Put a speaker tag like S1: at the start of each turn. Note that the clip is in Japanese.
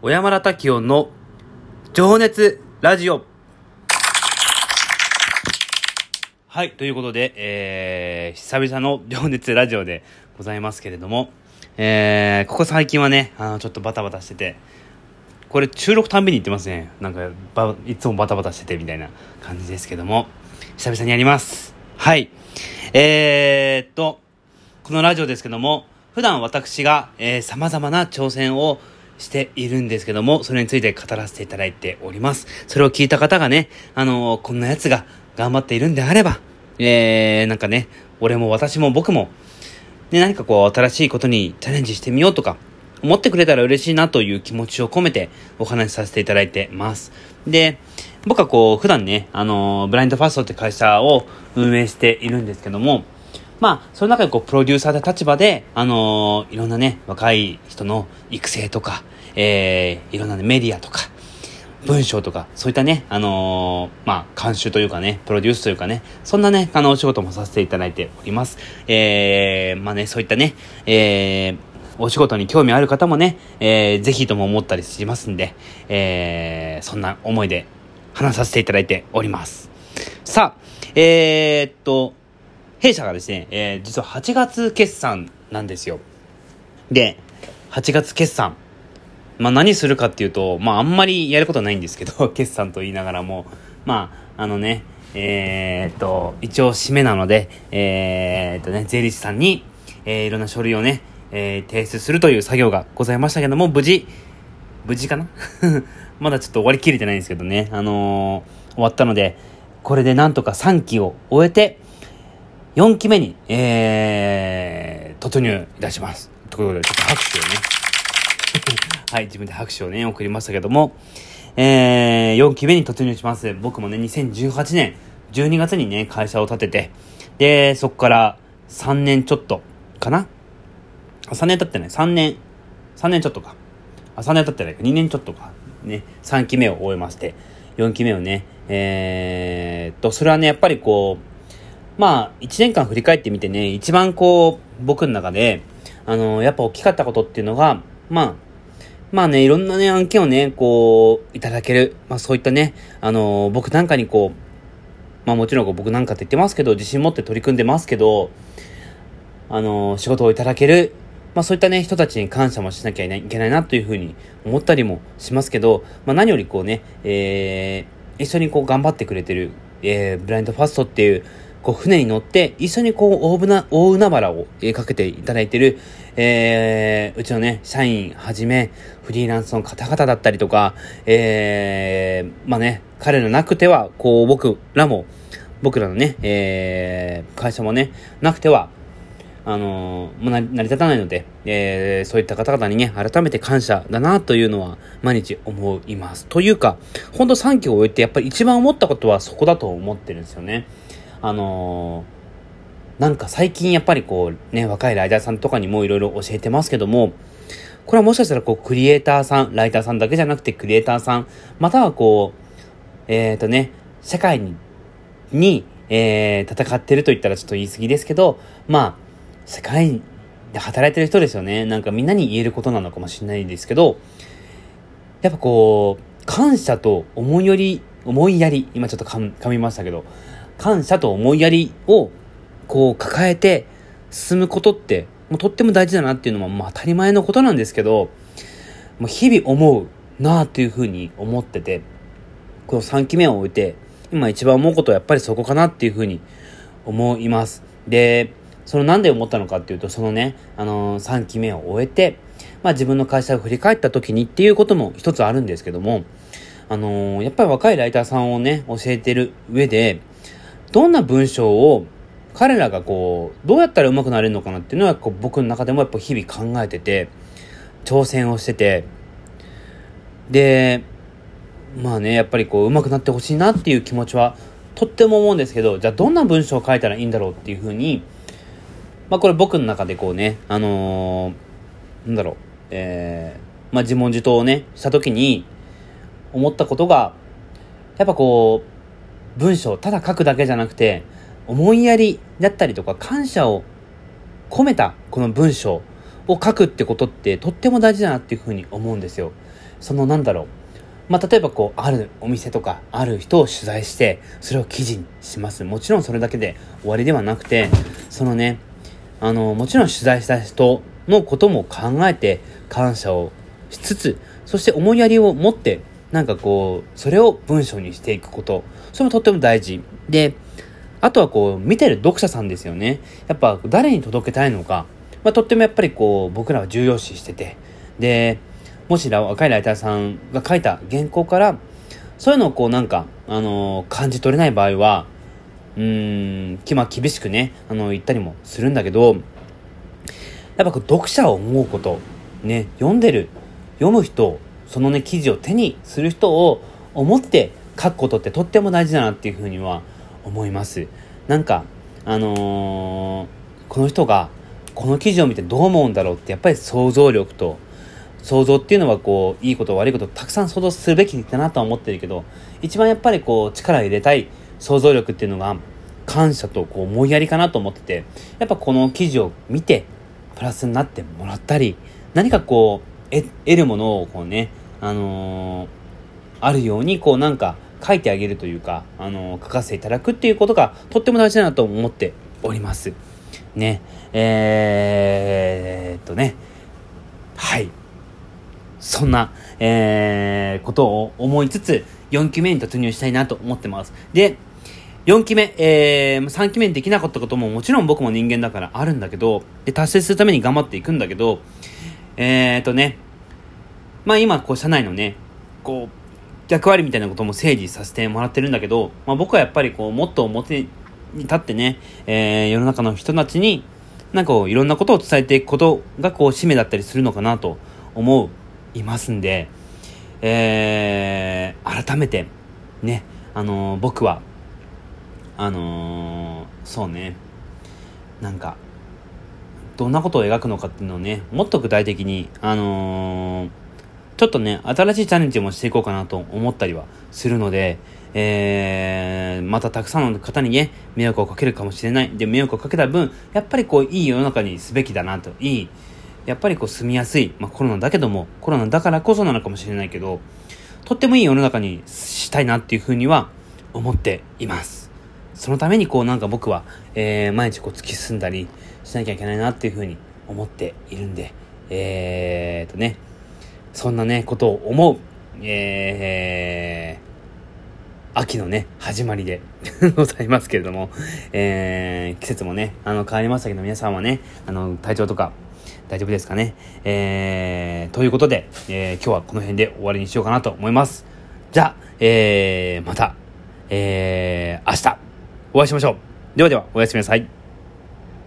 S1: 小山田滝音の情熱ラジオ。はい、ということで、えー、久々の情熱ラジオでございますけれども、えー、ここ最近はね、あの、ちょっとバタバタしてて、これ収録たんびに言ってますね。なんか、ば、いつもバタバタしててみたいな感じですけども、久々にやります。はい。えー、っと、このラジオですけども、普段私が、えー、様々な挑戦をしているんですけども、それについて語らせていただいております。それを聞いた方がね、あのー、こんな奴が頑張っているんであれば、えー、なんかね、俺も私も僕も、ね、何かこう、新しいことにチャレンジしてみようとか、思ってくれたら嬉しいなという気持ちを込めてお話しさせていただいてます。で、僕はこう、普段ね、あのー、ブラインドファーストって会社を運営しているんですけども、まあ、その中でこう、プロデューサーで立場で、あのー、いろんなね、若い人の育成とか、えー、いろんな、ね、メディアとか、文章とか、そういったね、あのー、まあ、監修というかね、プロデュースというかね、そんなね、あの、お仕事もさせていただいております。えー、まあね、そういったね、えー、お仕事に興味ある方もね、えー、ぜひとも思ったりしますんで、えー、そんな思いで話させていただいております。さあ、えー、っと、弊社がですね、えー、実は8月決算なんですよ。で、8月決算。まあ何するかっていうと、まああんまりやることないんですけど、決算と言いながらも、まあ、あのね、えー、っと、一応締めなので、えー、っとね、税理士さんに、えー、いろんな書類をね、えー、提出するという作業がございましたけども、無事、無事かな？まだちょっと終わりきれてないんですけどね、あのー、終わったので、これでなんとか3期を終えて、4期目に、えー、突入いたします。ということで、ちょっと拍手をね、はい、自分で拍手をね、送りましたけども、えー、4期目に突入します。僕もね、2018年12月にね、会社を建てて、で、そこから3年ちょっとかな ?3 年経ってない、3年、3年ちょっとか。あ、3年経ってないか、2年ちょっとか。ね、3期目を終えまして、4期目をね、えー、と、それはね、やっぱりこう、まあ、一年間振り返ってみてね、一番こう、僕の中で、あの、やっぱ大きかったことっていうのが、まあ、まあね、いろんなね、案件をね、こう、いただける。まあそういったね、あの、僕なんかにこう、まあもちろん僕なんかって言ってますけど、自信持って取り組んでますけど、あの、仕事をいただける。まあそういったね、人たちに感謝もしなきゃいけないなというふうに思ったりもしますけど、まあ何よりこうね、えー、一緒にこう頑張ってくれてる、えー、ブラインドファストっていう、こう船に乗って一緒にこう大船、大海原をかけていただいてる、えー、うちのね、社員はじめ、フリーランスの方々だったりとか、えー、まあね、彼らなくては、こう僕らも、僕らのね、えー、会社もね、なくては、あのー、もう成り立たないので、えー、そういった方々にね、改めて感謝だなというのは毎日思います。というか、本当3期を終えてやっぱり一番思ったことはそこだと思ってるんですよね。あのー、なんか最近やっぱりこうね、若いライターさんとかにもいろいろ教えてますけども、これはもしかしたらこうクリエイターさん、ライターさんだけじゃなくてクリエイターさん、またはこう、えっ、ー、とね、社会に、に、えー、戦ってると言ったらちょっと言い過ぎですけど、まあ、世界で働いてる人ですよね。なんかみんなに言えることなのかもしれないですけど、やっぱこう、感謝と思いより、思いやり、今ちょっと噛みましたけど、感謝と思いやりをこう抱えて進むことってもうとっても大事だなっていうのはまあ当たり前のことなんですけど、もう日々思うなあというふうに思ってて、この3期目を終えて、今一番思うことはやっぱりそこかなっていうふうに思います。で、そのなんで思ったのかっていうと、そのね、あのー、3期目を終えて、まあ自分の会社を振り返った時にっていうことも一つあるんですけども、あのー、やっぱり若いライターさんをね、教えてる上で、どんな文章を彼らがこう、どうやったら上手くなれるのかなっていうのはこう僕の中でもやっぱ日々考えてて、挑戦をしてて、で、まあね、やっぱりこう上手くなってほしいなっていう気持ちはとっても思うんですけど、じゃあどんな文章を書いたらいいんだろうっていうふうに、まあこれ僕の中でこうね、あのー、なんだろう、えー、まあ自問自答をね、した時に思ったことが、やっぱこう、文章をただ書くだけじゃなくて思いやりだったりとか感謝を込めたこの文章を書くってことってとっても大事だなっていうふうに思うんですよ。そのなんだろうまあ、例えばこう、あるお店とか、ある人を取材して、それを記事にします。もちろんそれだけで終わりではなくて、そのね、あの、もちろん取材した人のことも考えて、感謝をしつつ、そして思いやりを持って、なんかこう、それを文章にしていくこと、それもとっても大事。で、あとはこう、見てる読者さんですよね。やっぱ誰に届けたいのか、まあ、とってもやっぱりこう、僕らは重要視してて、で、もし若いライターさんが書いた原稿から、そういうのをこうなんか、あのー、感じ取れない場合は、うーん、まあ厳しくね、あの、言ったりもするんだけど、やっぱこう読者を思うこと、ね、読んでる、読む人、そのね、記事を手にする人を思って書くことってとっても大事だなっていうふうには思います。なんか、あのー、この人がこの記事を見てどう思うんだろうってやっぱり想像力と想像っていうのはこういいこと悪いことたくさん想像するべきだなとは思ってるけど一番やっぱりこう力を入れたい想像力っていうのが感謝とこう思いやりかなと思っててやっぱこの記事を見てプラスになってもらったり何かこう得るものをこうねあのー、あるようにこうなんか書いてあげるというか、あのー、書かせていただくっていうことがとっても大事だなと思っております。ね。えー、っとね。はい。そんな、えー、ことを思いつつ、4期目に突入したいなと思ってます。で、4期目、えー、3期目にできなかったことももちろん僕も人間だからあるんだけど、で、達成するために頑張っていくんだけど、えーとね、まあ今、こう、社内のね、こう、役割みたいなことも整理させてもらってるんだけど、まあ僕はやっぱりこう、もっと表に立ってね、えー、世の中の人たちに、なんかこう、いろんなことを伝えていくことがこう、使命だったりするのかなと思いますんで、えー、改めて、ね、あのー、僕は、あのー、そうね、なんか、どんなことを描くのかっていうのをね、もっと具体的に、あのー、ちょっとね、新しいチャレンジもしていこうかなと思ったりはするので、えー、またたくさんの方にね、迷惑をかけるかもしれない。で、迷惑をかけた分、やっぱりこう、いい世の中にすべきだなと、いい、やっぱりこう住みやすい、まあ、コロナだけども、コロナだからこそなのかもしれないけど、とってもいい世の中にしたいなっていうふうには思っています。そのためにこうなんか僕は、えー、毎日こう突き進んだりしなきゃいけないなっていうふうに思っているんで、えーとね、そんなね、ことを思う、えー、秋のね、始まりで ございますけれども、えー、季節もね、あの、変わりましたけど、皆さんはね、あの、体調とか、大丈夫ですかね。えー、ということで、えー、今日はこの辺で終わりにしようかなと思います。じゃあ、えー、また、えー、明日、お会いしましょう。ではでは、おやすみなさい。